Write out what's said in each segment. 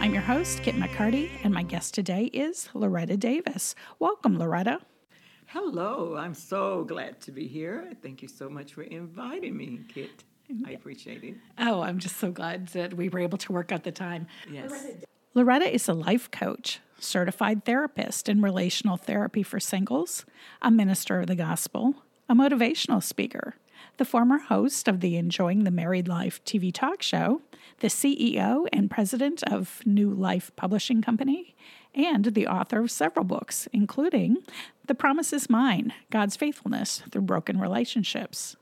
I'm your host, Kit McCarty, and my guest today is Loretta Davis. Welcome, Loretta. Hello, I'm so glad to be here. Thank you so much for inviting me, Kit. I appreciate it. Oh, I'm just so glad that we were able to work out the time. Yes. Loretta is a life coach, certified therapist in relational therapy for singles, a minister of the gospel, a motivational speaker, the former host of the Enjoying the Married Life TV talk show, the CEO and president of New Life Publishing Company, and the author of several books, including The Promise is Mine God's Faithfulness Through Broken Relationships.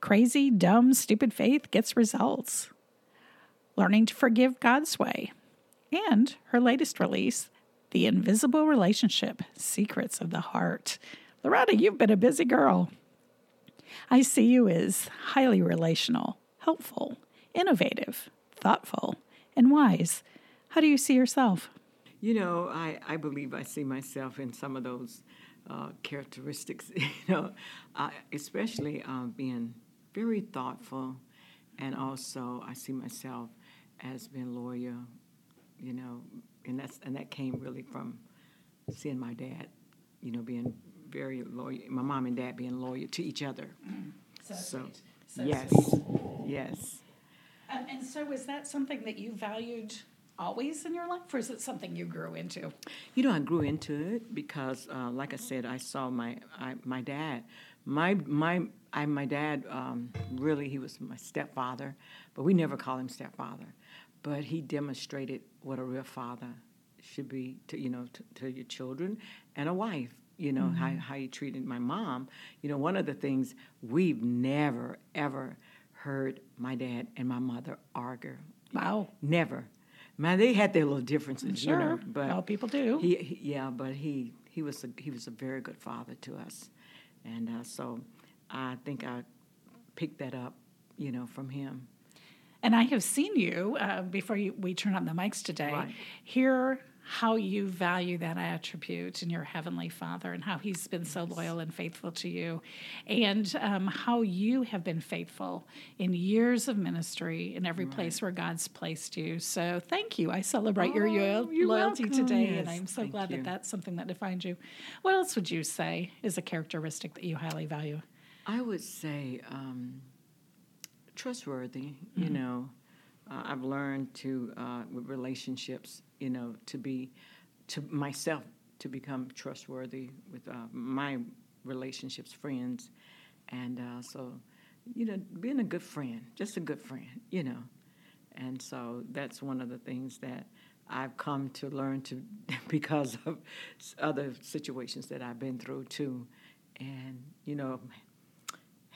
Crazy, dumb, stupid faith gets results. Learning to Forgive God's Way, and her latest release, The Invisible Relationship Secrets of the Heart. Loretta, you've been a busy girl. I see you as highly relational, helpful, innovative, thoughtful, and wise. How do you see yourself? You know, I, I believe I see myself in some of those uh, characteristics, you know, uh, especially uh, being very thoughtful, and also I see myself as being loyal, you know, and that's and that came really from seeing my dad, you know, being very loyal, my mom and dad being loyal to each other. So, yes, yes. Um, and so, is that something that you valued always in your life, or is it something you grew into? You know, I grew into it because, uh, like I said, I saw my I, my dad. My my I, my dad um, really he was my stepfather, but we never call him stepfather. But he demonstrated what a real father should be to you know to, to your children and a wife. You know how how he treated my mom. You know one of the things we've never ever heard my dad and my mother argue. Wow. Never. Man, they had their little differences, Sure. you know, but All people do. He, he, yeah, but he he was a, he was a very good father to us, and uh, so I think I picked that up, you know, from him. And I have seen you uh, before you, we turn on the mics today. Right. Hear how you value that attribute in your heavenly Father, and how He's been so loyal and faithful to you, and um, how you have been faithful in years of ministry in every place where God's placed you. So thank you. I celebrate your Oh, loyal- you're loyalty welcome. today, and I'm so thank glad you. that that's something that defines you. What else would you say is a characteristic that you highly value? I would say um, trustworthy. You know, uh, I've learned to uh, with relationships, you know, to be to myself to become trustworthy with uh, my relationships, friends, and uh, so you know, being a good friend, just a good friend, you know, and so that's one of the things that. I've come to learn to because of other situations that I've been through too, and you know,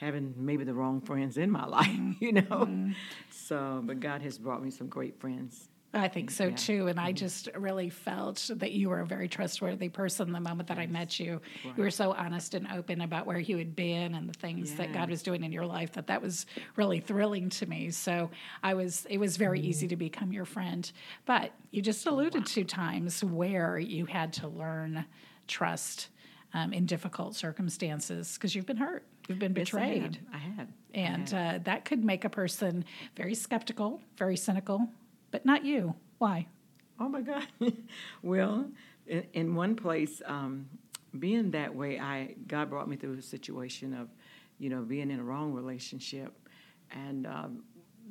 having maybe the wrong friends in my life, mm-hmm. you know. Mm-hmm. So, but God has brought me some great friends. I think so Yeah. too. And I mm-hmm. just really felt that you were a very trustworthy person the moment that I met you. You were so honest and open about where you had been and the things that God was doing in your life that that was really thrilling to me. So I was, it was very easy to become your friend. But you just oh, alluded to times where you had to learn trust um, in difficult circumstances because you've been hurt, you've been Yes, I have. betrayed. I have. I And have. uh, that could make a person very skeptical, very cynical, but not you. Why? Oh my God. well, in, in one place, um, being that way, I God brought me through a situation of, you know, being in a wrong relationship, and um,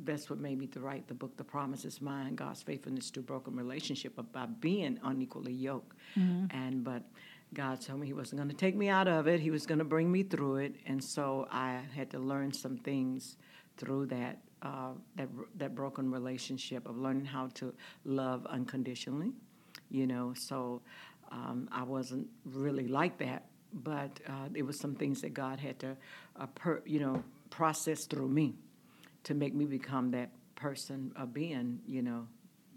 that's what made me to write the book, "The Promise Is Mine: God's Faithfulness to a Broken Relationship," about being unequally yoked. And but God told me He wasn't going to take me out of it; He was going to bring me through it, and so I had to learn some things through that uh, that that broken relationship of learning how to love unconditionally. You know, so um, I wasn't really like that, but uh, it was some things that God had to, uh, per, you know, process through me to make me become that person of being, you know,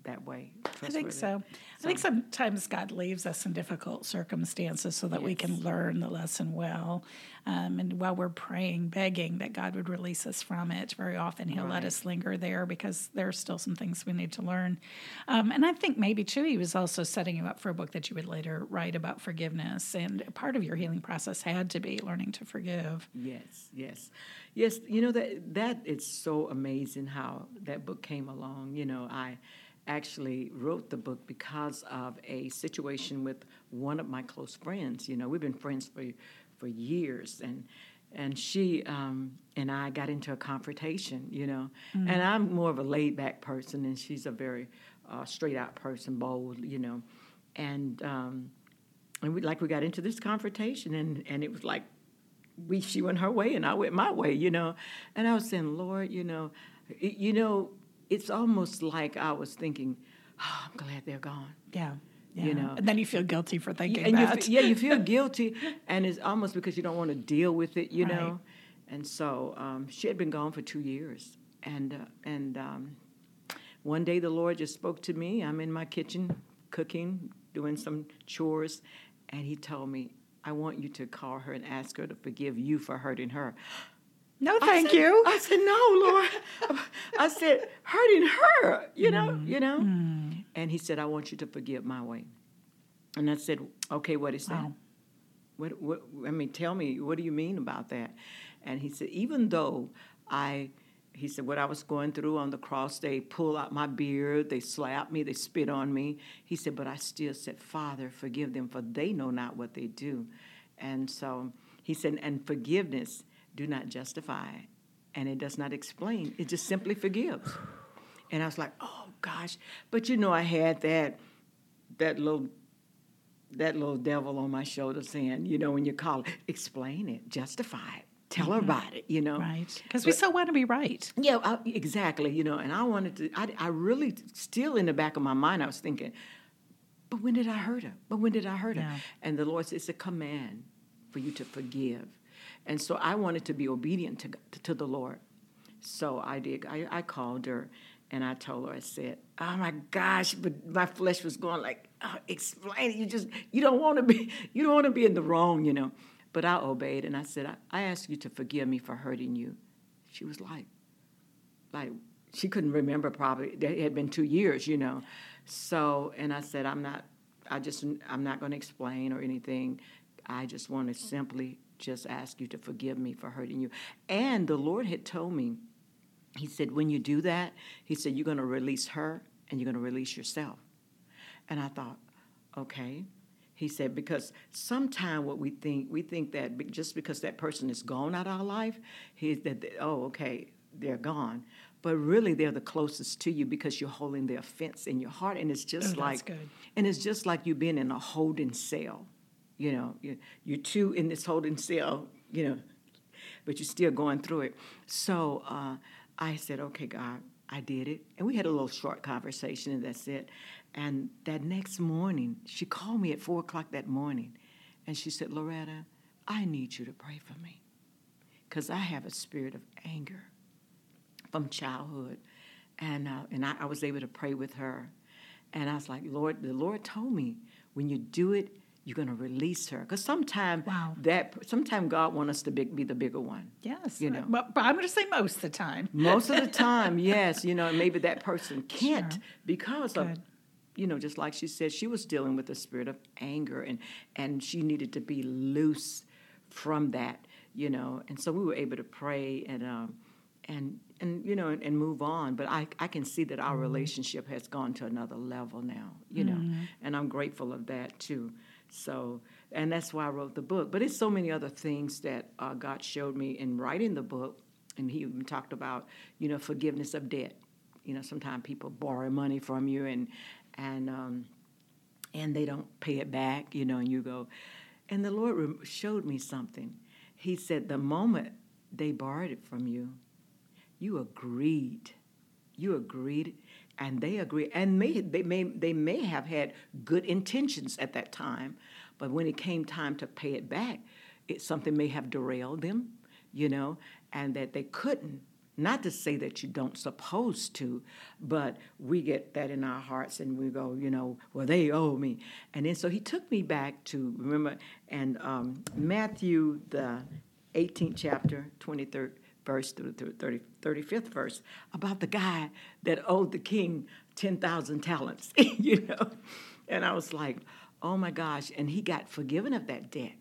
that way. I think trustworthy. so. I think sometimes God leaves us in difficult circumstances so that we can learn the lesson well. Um, and while we're praying, begging that God would release us from it, very often He'll let us linger there because there are still some things we need to learn. Um, and I think maybe too, He was also setting you up for a book that you would later write about forgiveness. And part of your healing process had to be learning to forgive. Yes, yes, yes. You know that that is so amazing how that book came along. You know, I actually wrote the book because of a situation with one of my close friends. You know, we've been friends for for years, and and she um, and I got into a confrontation. You know, and I'm more of a laid back person, and she's a very uh, straight out person, bold. You know, and. Um, and we like we got into this confrontation and and it was like we she went her way and I went my way, you know. And I was saying, Lord, you know, you know, it's almost like I was thinking, oh, I'm glad they're gone. Yeah. Yeah. You know. and then you feel guilty for thinking and you, that. fe- yeah, you feel guilty, and it's almost because you don't want to deal with it, you Right. know. And so um, she had been gone for two years, and uh, and um, one day the Lord just spoke to me. I'm in my kitchen cooking, doing some chores, and He told me, "I want you to call her and ask her to forgive you for hurting her." No, I thank said- you. I said, "No, Lord." I said, "Hurting her, you know, Mm. you know." And He said, "I want you to forgive my way." And I said, "Okay, what is that?" Wow. What, what, I mean, tell me, what do you mean about that? And he said, even though I, he said, what I was going through on the cross, they pull out my beard, they slap me, they spit on me. He said, but I still said, Father, forgive them, for they know not what they do. And so he said, and forgiveness do not justify, and it does not explain. It just simply forgives. And I was like, oh gosh, but you know, I had that, that little that little devil on my shoulder saying, you know, when you call it, explain it, justify it, tell her about it, you know. Right. Because we so want to be right. Yeah, I, exactly, you know, and I wanted to, I, I really, still in the back of my mind, I was thinking, but when did I hurt her? But when did I hurt her? Yeah. And the Lord says, it's a command for you to forgive. And so I wanted to be obedient to, to the Lord. So I did. I, I called her and I told her, I said, oh my gosh, but my flesh was going like, oh, explain it. You just, you don't want to be, you don't want to be in the wrong, you know. But I obeyed and I said, I, I ask you to forgive me for hurting you. She was like, like she couldn't remember probably it had been two years you know so and i said i'm not i just i'm not going to explain or anything i just want to simply just ask you to forgive me for hurting you. And the lord had told me he said when you do that he said you're going to release her and you're going to release yourself. And i thought okay. He said because sometime what we think we think that just because that person is gone out of our life he that oh okay they're gone. But really they're the closest to you because you're holding the offense in your heart and it's just Oh, like and it's just like you being in a holding cell you know you, you're two in this holding cell you know but you're still going through it. So uh, I said, okay, God, I did it. And we had a little short conversation, and that's it. And that next morning, she called me at four o'clock that morning, and she said, Loretta, I need you to pray for me because I have a spirit of anger from childhood. And, uh, and I, I was able to pray with her. And I was like, Lord, the Lord told me when you do it, you're going to release her. Because sometimes Wow. that, sometimes God wants us to be, be the bigger one. Yes. You know. But, but I'm going to say most of the time. Most of the time, yes, you know, maybe that person can't Sure. because Good. of, you know, just like she said, she was dealing with a spirit of anger and and she needed to be loose from that, you know, and so we were able to pray and um and and you know and, and move on. But I I can see that our relationship has gone to another level now, you know, and I'm grateful of that too. So and that's why I wrote the book. But it's so many other things that uh, God showed me in writing the book and he even talked about you know forgiveness of debt you know sometimes people borrow money from you and and um, and they don't pay it back you know and you go and the lord showed me something he said the moment they borrowed it from you you agreed you agreed and they agree, and may they may they may have had good intentions at that time, but when it came time to pay it back, it, something may have derailed them, you know, and that they couldn't. Not to say that you don't supposed to, but we get that in our hearts and we go, you know, well they owe me, and then so he took me back to remember and um, Matthew the 18th chapter, 23rd verse through the 30, 35th verse about the guy that owed the king 10,000 talents, you know, and I was like, oh my gosh, and he got forgiven of that debt,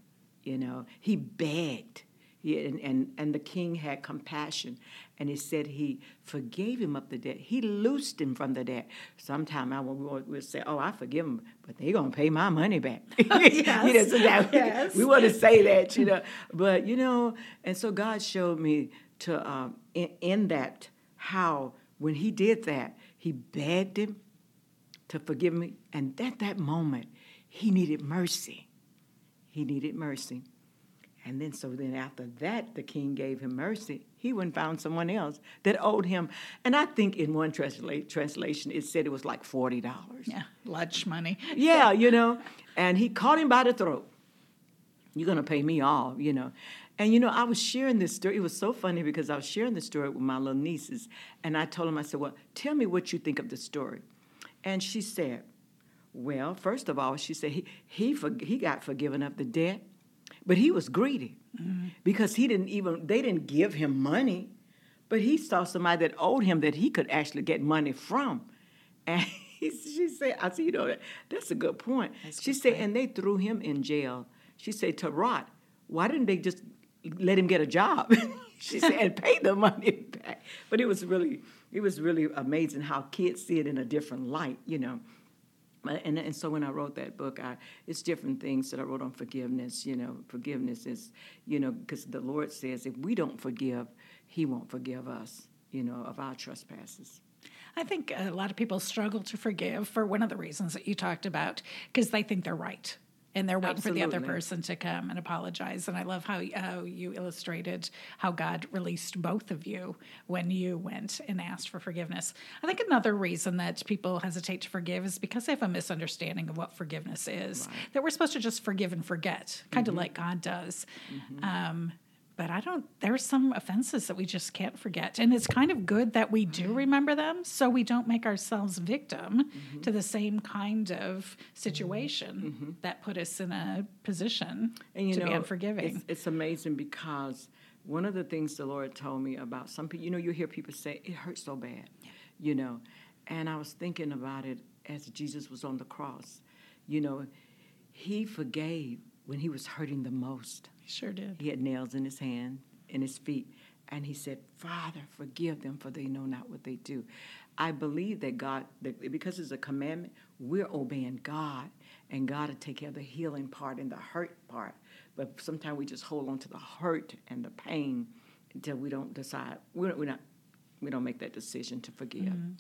you know, he begged he, and, and, and the king had compassion. And he said he forgave him of the debt. He loosed him from the debt. Sometime I will we'll say, oh, I forgive him, but they're going to pay my money back. yes. you know, so that, yes. We want to say that, you know. But, you know, and so God showed me to um, in, in that how when he did that, he begged him to forgive me. And at that moment, he needed mercy. He needed mercy. And then, so then after that, the king gave him mercy. He went and found someone else that owed him. And I think in one transla- translation, it said it was like $40. Yeah, lunch money. Yeah, you know. And he caught him by the throat. You're going to pay me all, you know. And, you know, I was sharing this story. It was so funny because I was sharing this story with my little nieces. And I told them, I said, well, tell me what you think of the story. And she said, well, first of all, she said he, he, for, he got forgiven of the debt but he was greedy mm-hmm. because he didn't even, they didn't give him money, but he saw somebody that owed him that he could actually get money from. And he, she said, I said, you know, that, that's a good point. That's she good said, point. and they threw him in jail. She said, to rot. Why didn't they just let him get a job? she said, pay the money back. But it was really, it was really amazing how kids see it in a different light, you know. Uh, and, and so when I wrote that book, I, it's different things that I wrote on forgiveness. You know, forgiveness is, you know, because the Lord says if we don't forgive, He won't forgive us, you know, of our trespasses. I think a lot of people struggle to forgive for one of the reasons that you talked about, because they think they're right and they're waiting Absolutely. for the other person to come and apologize. And I love how, how you illustrated how God released both of you when you went and asked for forgiveness. I think another reason that people hesitate to forgive is because they have a misunderstanding of what forgiveness is. Right. That we're supposed to just forgive and forget, kind mm-hmm. of like God does. Mm-hmm. Um, but I don't, there's some offenses that we just can't forget. And it's kind of good that we do remember them so we don't make ourselves victim mm-hmm. to the same kind of situation mm-hmm. that put us in a position and, you to know, be unforgiving. It's, it's amazing because one of the things the Lord told me about some people, you know, you hear people say, it hurts so bad, you know. And I was thinking about it as Jesus was on the cross. You know, he forgave when he was hurting the most. He sure did. He had nails in his hand, in his feet, and he said, Father, forgive them, for they know not what they do. I believe that God, that because it's a commandment, we're obeying God, and God will take care of the healing part and the hurt part. But sometimes we just hold on to the hurt and the pain until we don't decide. We're, we're not. We don't make that decision to forgive. Mm-hmm.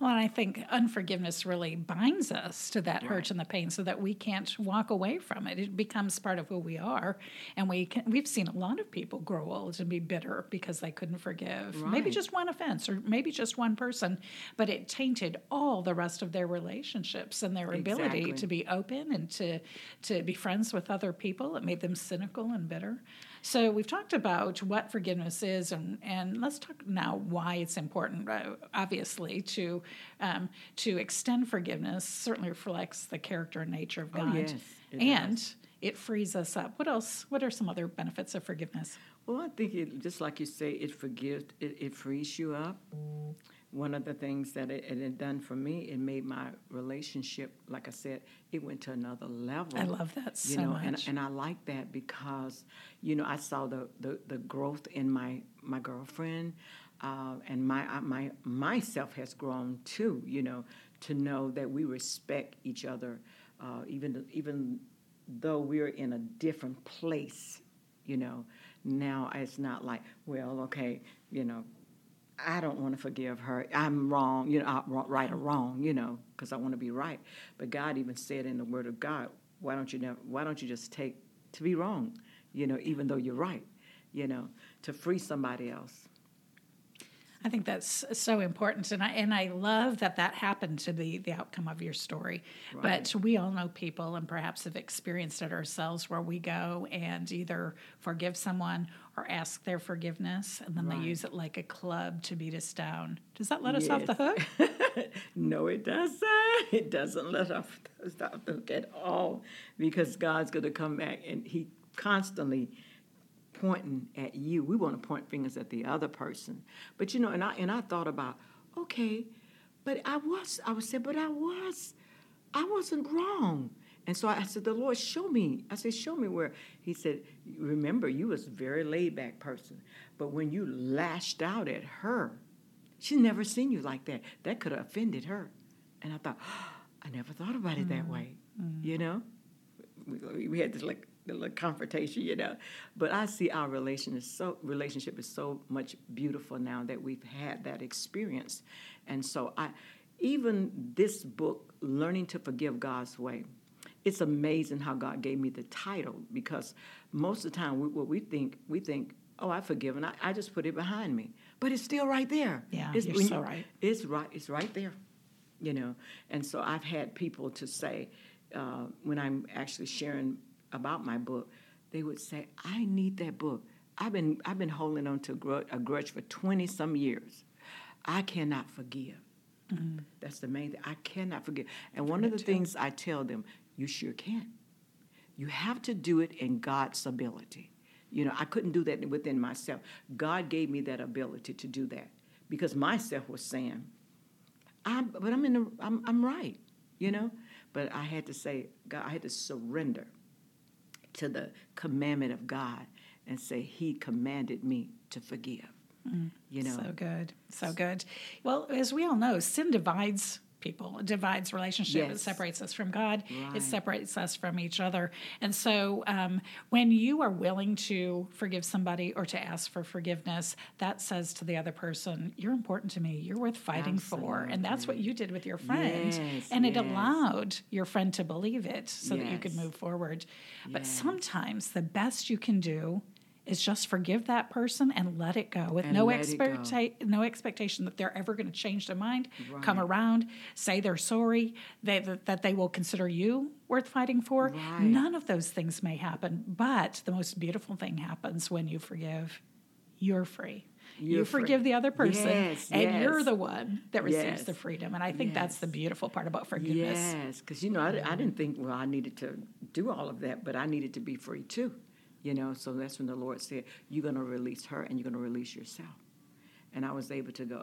Well, and I think unforgiveness really binds us to that right. hurt and the pain so that we can't walk away from it. It becomes part of who we are. And we can, we've seen a lot of people grow old and be bitter because they couldn't forgive. Right. Maybe just one offense or maybe just one person, but it tainted all the rest of their relationships and their exactly. ability to be open and to, to be friends with other people. It made them cynical and bitter. So we've talked about what forgiveness is, and, and let's talk now why it's important. Uh, obviously, to um, to extend forgiveness certainly reflects the character and nature of oh, God, oh, yes, it and does. it frees us up. What else? What are some other benefits of forgiveness? Well, I think it, just like you say, it forgives, it, it frees you up. One of the things that it, it, had done for me, it made my relationship, like I said, it went to another level. I love that you so know, much. And, and I like that because, you know, I saw the, the, the growth in my, my girlfriend, uh, and my, my myself has grown too, you know, to know that we respect each other, uh, even, even though we're in a different place, you know. Now it's not like, well, okay, you know, I don't want to forgive her. I'm wrong, you know, I'm right or wrong, you know, because I want to be right. But God even said in the Word of God, why don't you never, why don't you just take to be wrong, you know, even though you're right, you know, to free somebody else. I think that's so important, and I and I love that that happened to be the outcome of your story. But we all know people, and perhaps have experienced it ourselves, where we go and either forgive someone or ask their forgiveness, and then they use it like a club to beat us down. Does that let us off the hook? No, it doesn't. It doesn't let us off the hook at all because God's going to come back and He constantly pointing at you. We want to point fingers at the other person, but you know, and I and I thought about, okay, but I was. I was saying, but I was. I wasn't wrong. And so I said, the Lord, show me. I said, show me where. He said, remember, you was a very laid back person, but when you lashed out at her, She's never seen you like that. That could have offended her. And I thought, I never thought about it that mm-hmm. way. Mm-hmm. You know, we, we had this like the little confrontation, you know. But I see our relation is so relationship is so much beautiful now that we've had that experience, and so I, even this book, learning to forgive God's way. It's amazing how God gave me the title because most of the time, we, what we think, we think, oh, I've forgiven. I, I just put it behind me, but it's still right there. Yeah, it's, you're so you- right. It's right. It's right there. You know, and so I've had people to say uh, when I'm actually sharing about my book, they would say, "I need that book. I've been I've been holding on to a grudge, a grudge for twenty some years. I cannot forgive. Mm-hmm. That's the main thing. I cannot forgive. And one of the things I tell them, you sure can. You have to do it in God's ability. You know, I couldn't do that within myself. God gave me that ability to do that because myself was saying, I'm, but I'm in the, I'm, I'm right, you know. But I had to say, God, I had to surrender to the commandment of God and say, He commanded me to forgive. Mm, you know, So good. So good. Well, as we all know, sin divides people. It divides relationship. It separates us from God. Right. It separates us from each other. And so um, when you are willing to forgive somebody or to ask for forgiveness, that says to the other person, you're important to me. You're worth fighting for. And that's what you did with your friend. Yes, and it allowed your friend to believe it so that you could move forward. But Yes. sometimes the best you can do is just forgive that person and let it go with And no go. no expectation that they're ever going to change their mind, come around, say they're sorry, they, that, that they will consider you worth fighting for. Right. None of those things may happen, but the most beautiful thing happens when you forgive. You're free. you You're free. forgive the other person, Yes, and you're the one that receives Yes. the freedom. And I think that's the beautiful part about forgiveness. Yes, because you know, I, I didn't think well I needed to do all of that, but I needed to be free too. You know, so that's when the Lord said, "You're going to release her, and you're going to release yourself." And I was able to go,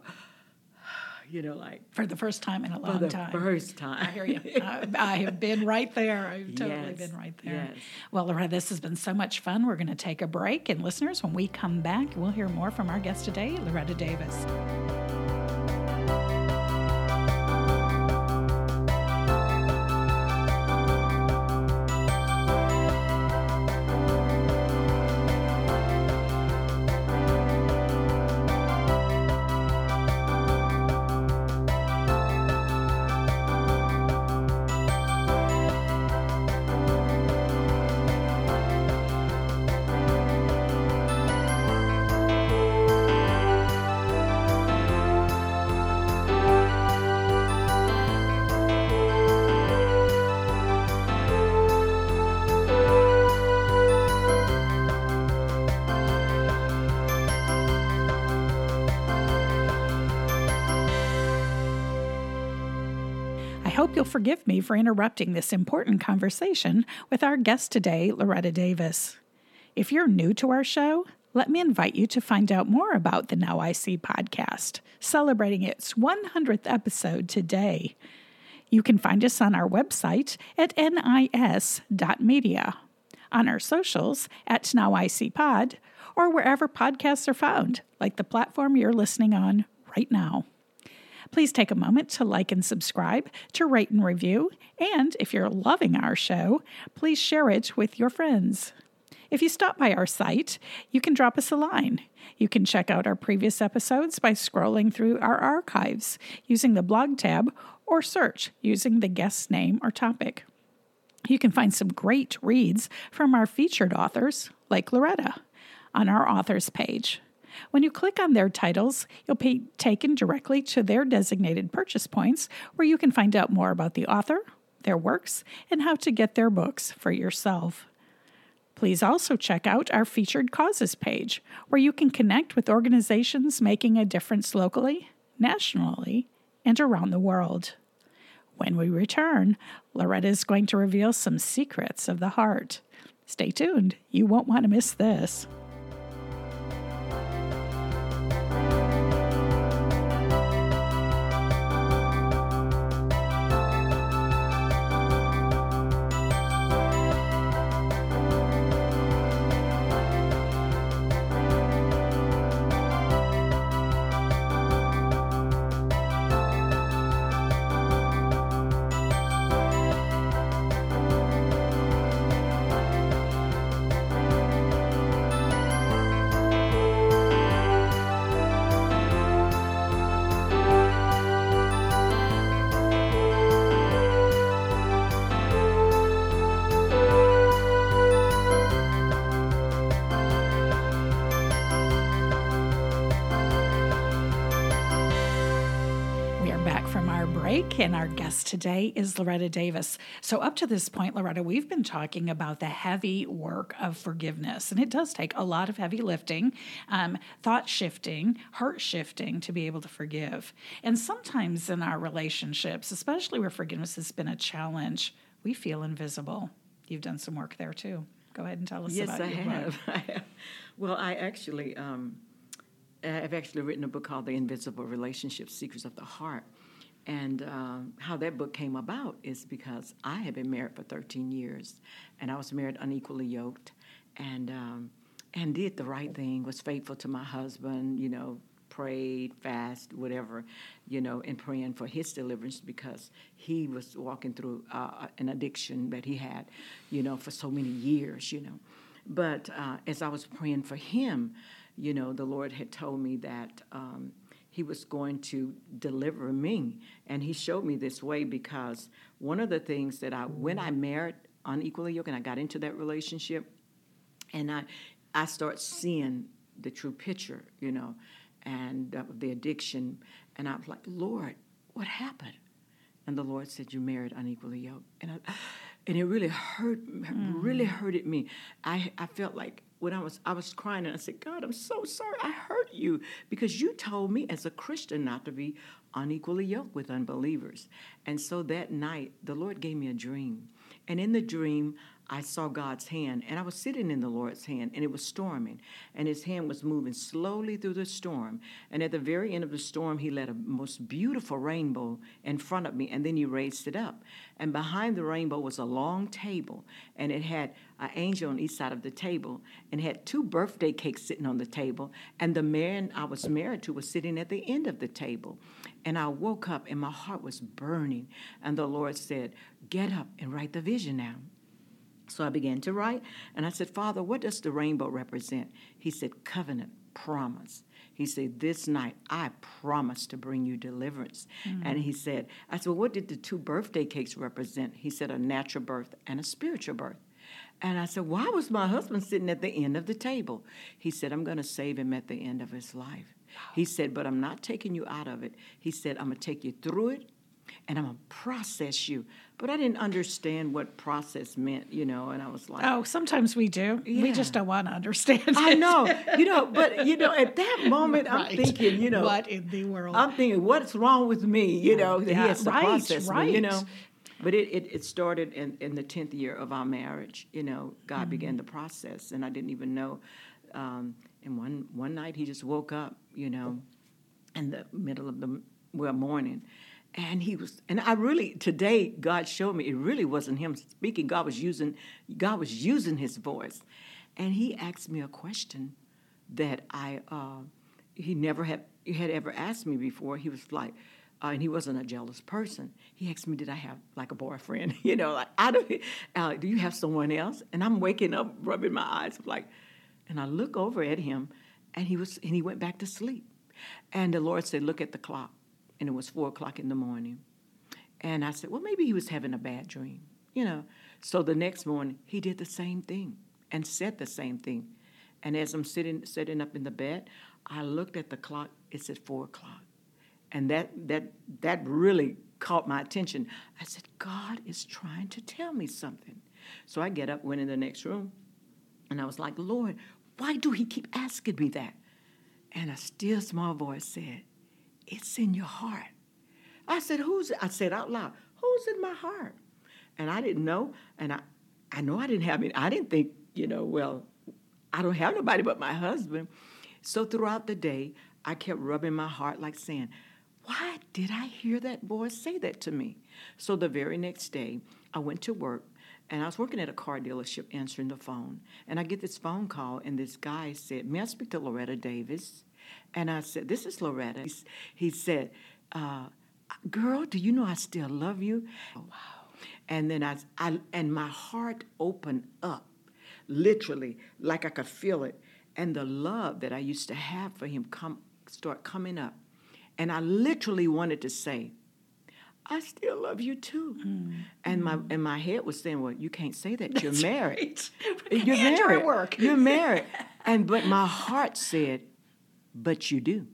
you know, like For the first time in a for long the time. first time. I hear you. I, I have been right there. I've totally Yes, been right there. yes. Well, Loretta, this has been so much fun. We're going to take a break. And listeners, when we come back, we'll hear more from our guest today, Loretta Davis. Hope you'll forgive me for interrupting this important conversation with our guest today, Loretta Davis. If you're new to our show, let me invite you to find out more about the Now I See podcast, celebrating its 100th episode today. You can find us on our website at nis.media, on our socials at Now I See Pod, or wherever podcasts are found, like the platform you're listening on right now. Please take a moment to like and subscribe, to rate and review, and if you're loving our show, please share it with your friends. If you stop by our site, you can drop us a line. You can check out our previous episodes by scrolling through our archives using the blog tab or search using the guest name or topic. You can find some great reads from our featured authors, like Loretta, on our authors page. When you click on their titles, you'll be taken directly to their designated purchase points where you can find out more about the author, their works, and how to get their books for yourself. Please also check out our featured causes page, where you can connect with organizations making a difference locally, nationally, and around the world. When we return, Loretta is going to reveal some secrets of the heart. Stay tuned, you won't want to miss this. And our guest today is Loretta Davis. So, up to this point, Loretta, we've been talking about the heavy work of forgiveness, and it does take a lot of heavy lifting, um, thought shifting, heart shifting to be able to forgive. And sometimes in our relationships, especially where forgiveness has been a challenge, we feel invisible. You've done some work there too. Go ahead and tell us Yes, about I have. I have. Well, I actually, um, I've actually written a book called The Invisible Relationship Secrets of the Heart. And um, how that book came about is because I had been married for 13 years, and I was married unequally yoked, and um, and did the right thing, was faithful to my husband, you know, prayed, fast, whatever, you know, and praying for his deliverance because he was walking through uh, an addiction that he had, you know, for so many years, you know. But uh, as I was praying for him, you know, the Lord had told me that um, He was going to deliver me. And He showed me this way because one of the things that I, when I married unequally yoked and I got into that relationship, and I, I start seeing the true picture, you know, and uh, the addiction. And I was like, Lord, what happened? And the Lord said, "You married unequally yoked," and I, and it really hurt, really hurted me. I I felt like when I was I was crying and I said, "God, I'm so sorry. I hurt you because you told me as a Christian not to be unequally yoked with unbelievers." And so that night, the Lord gave me a dream, and in the dream, I saw God's hand, and I was sitting in the Lord's hand, and it was storming, and His hand was moving slowly through the storm. And at the very end of the storm, He let a most beautiful rainbow in front of me, and then He raised it up. And behind the rainbow was a long table, and it had an angel on each side of the table, and had two birthday cakes sitting on the table, and the man I was married to was sitting at the end of the table. And I woke up, and my heart was burning, and the Lord said, "Get up and write the vision now." So I began to write, and I said, Father, what does the rainbow represent? He said, Covenant, promise. He said, This night I promise to bring you deliverance. Mm. And he said, I said, Well, what did the two birthday cakes represent? He said, A natural birth and a spiritual birth. And I said, Why was my husband sitting at the end of the table? He said, I'm going to save him at the end of his life. He said, But I'm not taking you out of it. He said, I'm going to take you through it and I'm to process you. But I didn't understand what process meant, you know, and I was like, Oh, sometimes we do. We just don't want to understand. I it. know, you know, but you know, at that moment, I'm thinking, you know, what in the world? I'm thinking, what's wrong with me? You know, that Yeah, he has to right, process me, you know. But it, it, it started in, in the 10th year of our marriage. You know, God Mm-hmm. began the process, and I didn't even know. Um, and one, one night, he just woke up, you know, in the middle of the well morning. And he was, and I really today God showed me it really wasn't him speaking. God was using, God was using his voice, and he asked me a question that I uh, he never had had ever asked me before. He was like, uh, and he wasn't a jealous person. He asked me, "Did I have like a boyfriend? you know, like I don't. Uh, do you have someone else?" And I'm waking up, rubbing my eyes, like, and I look over at him, and he was, and he went back to sleep. And the Lord said, "Look at the clock," and it was four o'clock in the morning. And I said, "Well, maybe he was having a bad dream, you know." So the next morning, he did the same thing and said the same thing. And as I'm sitting sitting up in the bed, I looked at the clock. It said four o'clock, and that that that really caught my attention. I said, God is trying to tell me something. So I get up, went in the next room, and I was like, Lord, why do He keep asking me that? And a still small voice said, It's in your heart. I said, Who's I said out loud, Who's in my heart? And I didn't know, and I, I know I didn't have any, I didn't think, you know, well, I don't have nobody but my husband. So throughout the day, I kept rubbing my heart like saying, Why did I hear that voice say that to me? So the very next day, I went to work and I was working at a car dealership answering the phone. And I get this phone call, and this guy said, May I speak to Loretta Davis? And I said, This is Loretta. He, he said, uh, Girl, do you know I still love you? wow. And then I, I, and my heart opened up, literally, like I could feel it. And the love that I used to have for him come, start coming up. And I literally wanted to say, I still love you too. Mm. And my and my head was saying, Well, you can't say that. You're married. Right. You're married. Work. You're married. and but my heart said, But you do.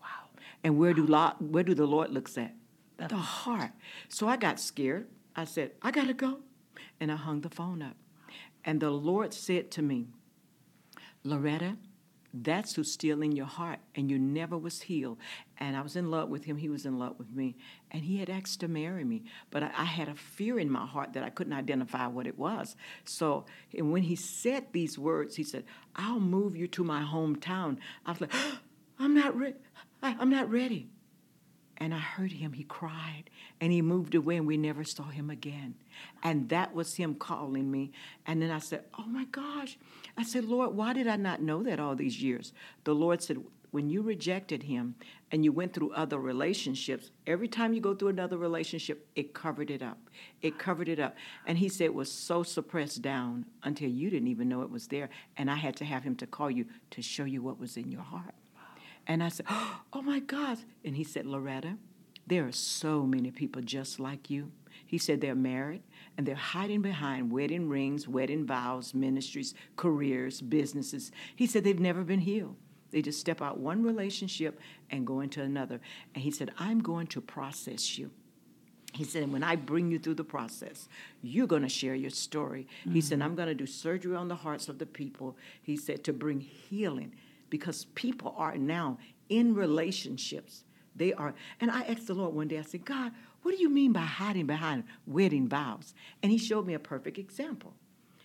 Wow. And where do lo- where do the Lord looks at? The heart. So I got scared. I said, I gotta go. And I hung the phone up. And the Lord said to me, Loretta, that's who's still in your heart, and you never was healed. And I was in love with him, he was in love with me, and he had asked to marry me. But I, I had a fear in my heart that I couldn't identify what it was. So and when he said these words, he said, I'll move you to my hometown. I was like, oh, I'm not ready. I'm not ready. And I heard him, he cried, and he moved away, and we never saw him again. And that was him calling me. And then I said, Oh my gosh. I said, Lord, why did I not know that all these years? The Lord said, When you rejected him and you went through other relationships, every time you go through another relationship, it covered it up. It covered it up. And he said it was so suppressed down until you didn't even know it was there. And I had to have him to call you to show you what was in your heart. And I said, Oh my God. And he said, Loretta, there are so many people just like you. He said they're married and they're hiding behind wedding rings, wedding vows, ministries, careers, businesses. He said they've never been healed. They just step out one relationship and go into another. And he said, I'm going to process you. He said, when I bring you through the process, you're going to share your story. Mm-hmm. He said, I'm going to do surgery on the hearts of the people. He said, to bring healing because people are now in relationships. They are, and I asked the Lord one day, I said, God, what do you mean by hiding behind wedding vows? And He showed me a perfect example.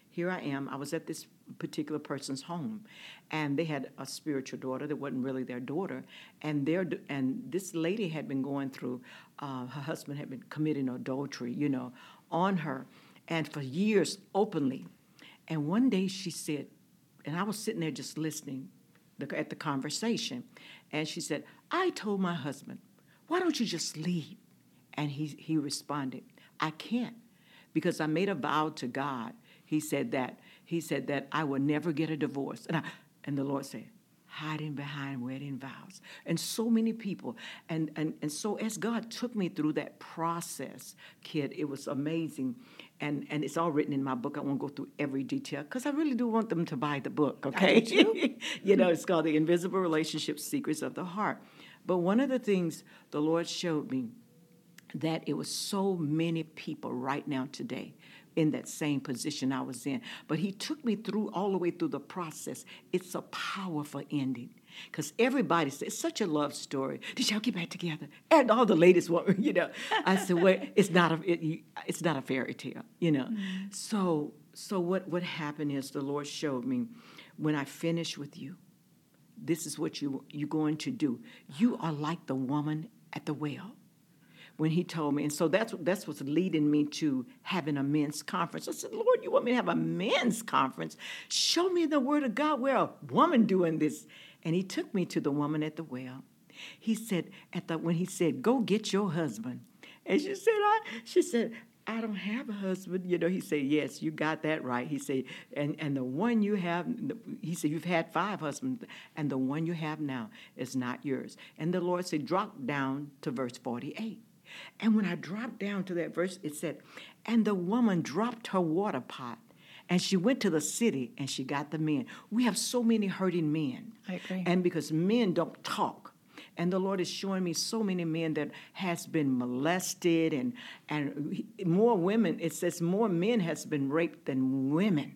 Here I am, I was at this particular person's home, and they had a spiritual daughter that wasn't really their daughter, and their and this lady had been going through, uh, her husband had been committing adultery, you know, on her, and for years openly. And one day she said, and I was sitting there just listening the, at the conversation. And she said, I told my husband, why don't you just leave? And he, he responded, I can't because I made a vow to God. He said that he said that I will never get a divorce. And I, and the Lord said, hiding behind wedding vows. And so many people. And, and, and so as God took me through that process, Kit, it was amazing and and it's all written in my book. I won't go through every detail because I really do want them to buy the book. Okay, you know, it's called The Invisible Relationship Secrets of the Heart. But one of the things the Lord showed me that it was so many people right now today in that same position I was in. But he took me through all the way through the process. It's a powerful ending. Because everybody says it's such a love story. Did y'all get back together? And all the ladies want, you know. I said, well, it's not a, it, it's not a fairy tale, you know. Mm-hmm. So, so what what happened is the Lord showed me when I finish with you, this is what you you're going to do. You are like the woman at the well when he told me. And so that's that's what's leading me to having a men's conference. I said, Lord, you want me to have a men's conference? Show me the word of God where a woman doing this. And he took me to the woman at the well. He said, at the when he said, Go get your husband. And she said, I she said, I don't have a husband. You know, he said, Yes, you got that right. He said, and, and the one you have, he said, You've had five husbands, and the one you have now is not yours. And the Lord said, Drop down to verse 48. And when I dropped down to that verse, it said, And the woman dropped her water pot And she went to the city and she got the men. We have so many hurting men. I agree. And because men don't talk. And the Lord is showing me so many men that has been molested and and more women. It says more men has been raped than women.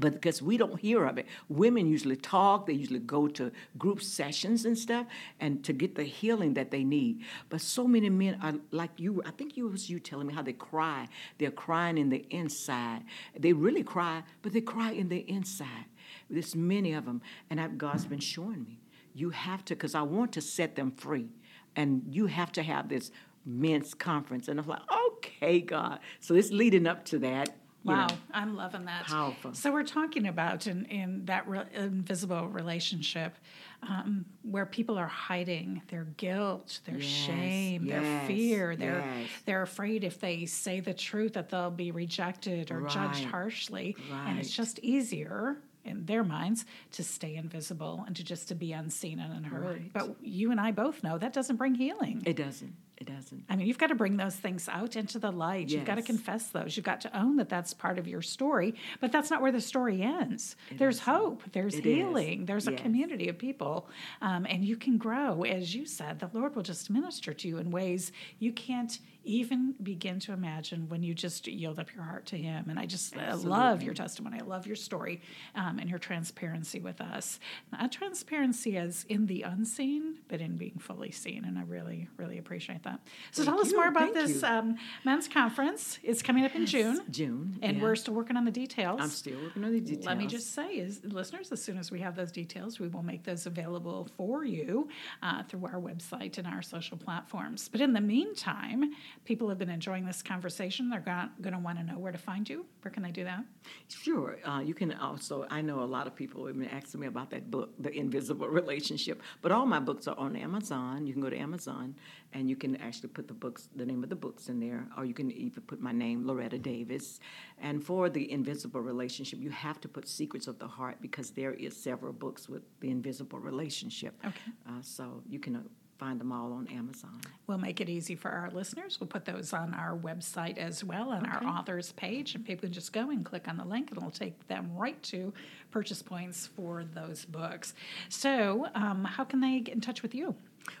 But because we don't hear of it, women usually talk, they usually go to group sessions and stuff, and to get the healing that they need. But so many men are like you. I think you was you telling me how they cry. They're crying in the inside. They really cry, but they cry in the inside. There's many of them, and I've, God's been showing me. You have to, because I want to set them free, and you have to have this men's conference. And I'm like, okay, God. So it's leading up to that. Wow, know. I'm loving that. Powerful. So we're talking about in, in that re- invisible relationship um, where people are hiding their guilt, their Yes, shame, their yes, fear. They're yes. they're afraid if they say the truth that they'll be rejected or judged harshly, Right, and it's just easier. In their minds, to stay invisible and to just to be unseen and unheard. Right. But you and I both know that doesn't bring healing. It doesn't. It doesn't. I mean, you've got to bring those things out into the light. You've got to confess those. You've got to own that that's part of your story, but that's not where the story ends. there's isn't. hope, there's It is. healing, there's a community of people, um, and you can grow. As you said, the Lord will just minister to you in ways you can't even begin to imagine when you just yield up your heart to Him. And I just love your testimony. I love your story um, and your transparency with us. Not transparency as in the unseen, but in being fully seen. And I really, really appreciate that. So tell us more about Thank this um, men's conference. It's coming up in June. June. And yeah. we're still working on the details. I'm still working on the details. Let me just say, is listeners, as soon as we have those details, we will make those available for you uh, through our website and our social platforms. But in the meantime, people have been enjoying this conversation. They're going to want to know where to find you. Where can they do that? Sure. Uh, you can also, I know a lot of people have been asking me about that book, The Invisible Relationship, but all my books are on Amazon. You can go to Amazon and you can actually put the books, the name of the books in there, or you can even put my name, Loretta Davis. And for The Invisible Relationship, you have to put Secrets of the Heart because there is several books with The Invisible Relationship. Okay. Uh, so you can uh, find them all on Amazon. We'll make it easy for our listeners. We'll put those on our website as well on our authors page, and people can just go and click on the link, and it'll take them right to purchase points for those books. So, um, how can they get in touch with you?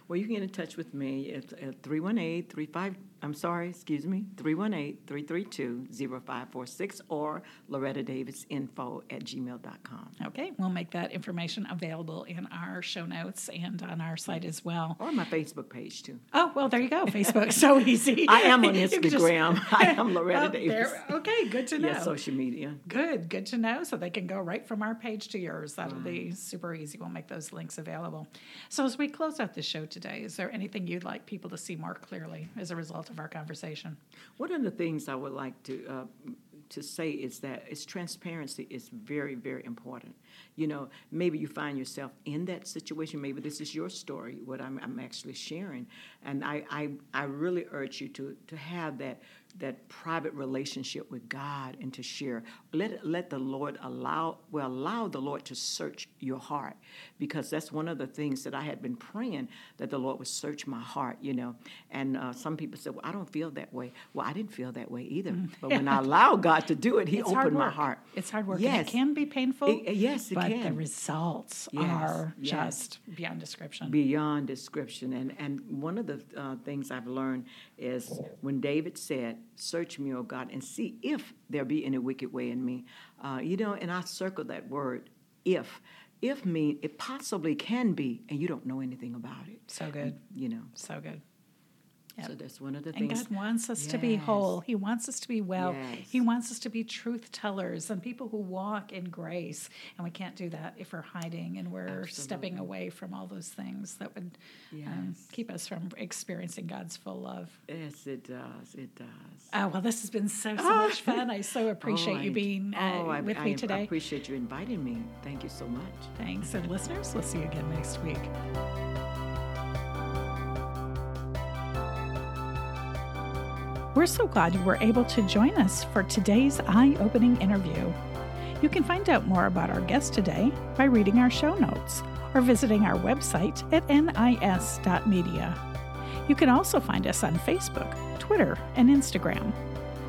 Well, you can get in touch with me at, at 318 35, I'm sorry, excuse me, 318 332 0546 or Loretta Davis info at gmail.com. Okay, we'll make that information available in our show notes and on our site as well. Or my Facebook page, too. Oh, well, there you go. Facebook, so easy. I am on can just- Instagram. I am Loretta Oh, Davis. there- Okay, good to know. Yeah, social media. Good, good to know. So they can go right from our page to yours. That'll be mm. super easy. We'll make those links available. So as we close out the show today, is there anything you'd like people to see more clearly as a result of our conversation? One of the things I would like to uh, to say is that it's transparency is very very important. You know, maybe you find yourself in that situation. Maybe this is your story, what I'm, I'm actually sharing, and I, I I really urge you to to have that that private relationship with God and to share. Let let the Lord allow well allow the Lord to search your heart because that's one of the things that I had been praying that the Lord would search my heart. You know, and uh, some people said, "Well, I don't feel that way." Well, I didn't feel that way either. But when I allow God to do it, He Mm. It's opened my heart. It's hard work. Yes. And it can be painful. It- yes, it but the results Yes, are yes. just beyond description. beyond description. And and one of the uh, things I've learned is when David said, "Search me, O God, and see if there be any wicked way in me." Uh, you know, and I circle that word, "if." If mean it possibly can be, and you don't know anything about it. So good. You know, So good. Yep. so that's one of the And things. God wants us to be whole. He wants us to be well. He wants us to be truth tellers and people who walk in grace. And we can't do that if we're hiding and we're stepping away from all those things that would um, keep us from experiencing God's full love. Yes, it does. It does. Oh, well, this has been so, so much fun. I so appreciate Oh, you being uh, oh, with I, me I today. I appreciate you inviting me. Thank you so much. Thanks. And listeners, we'll see you again next week. We're so glad you were able to join us for today's eye opening interview. You can find out more about our guest today by reading our show notes or visiting our website at nis.media. You can also find us on Facebook, Twitter, and Instagram.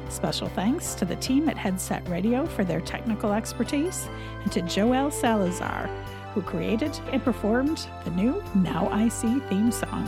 Special thanks to the team at Headset Radio for their technical expertise and to Joel Salazar, who created and performed the new Now I See theme song.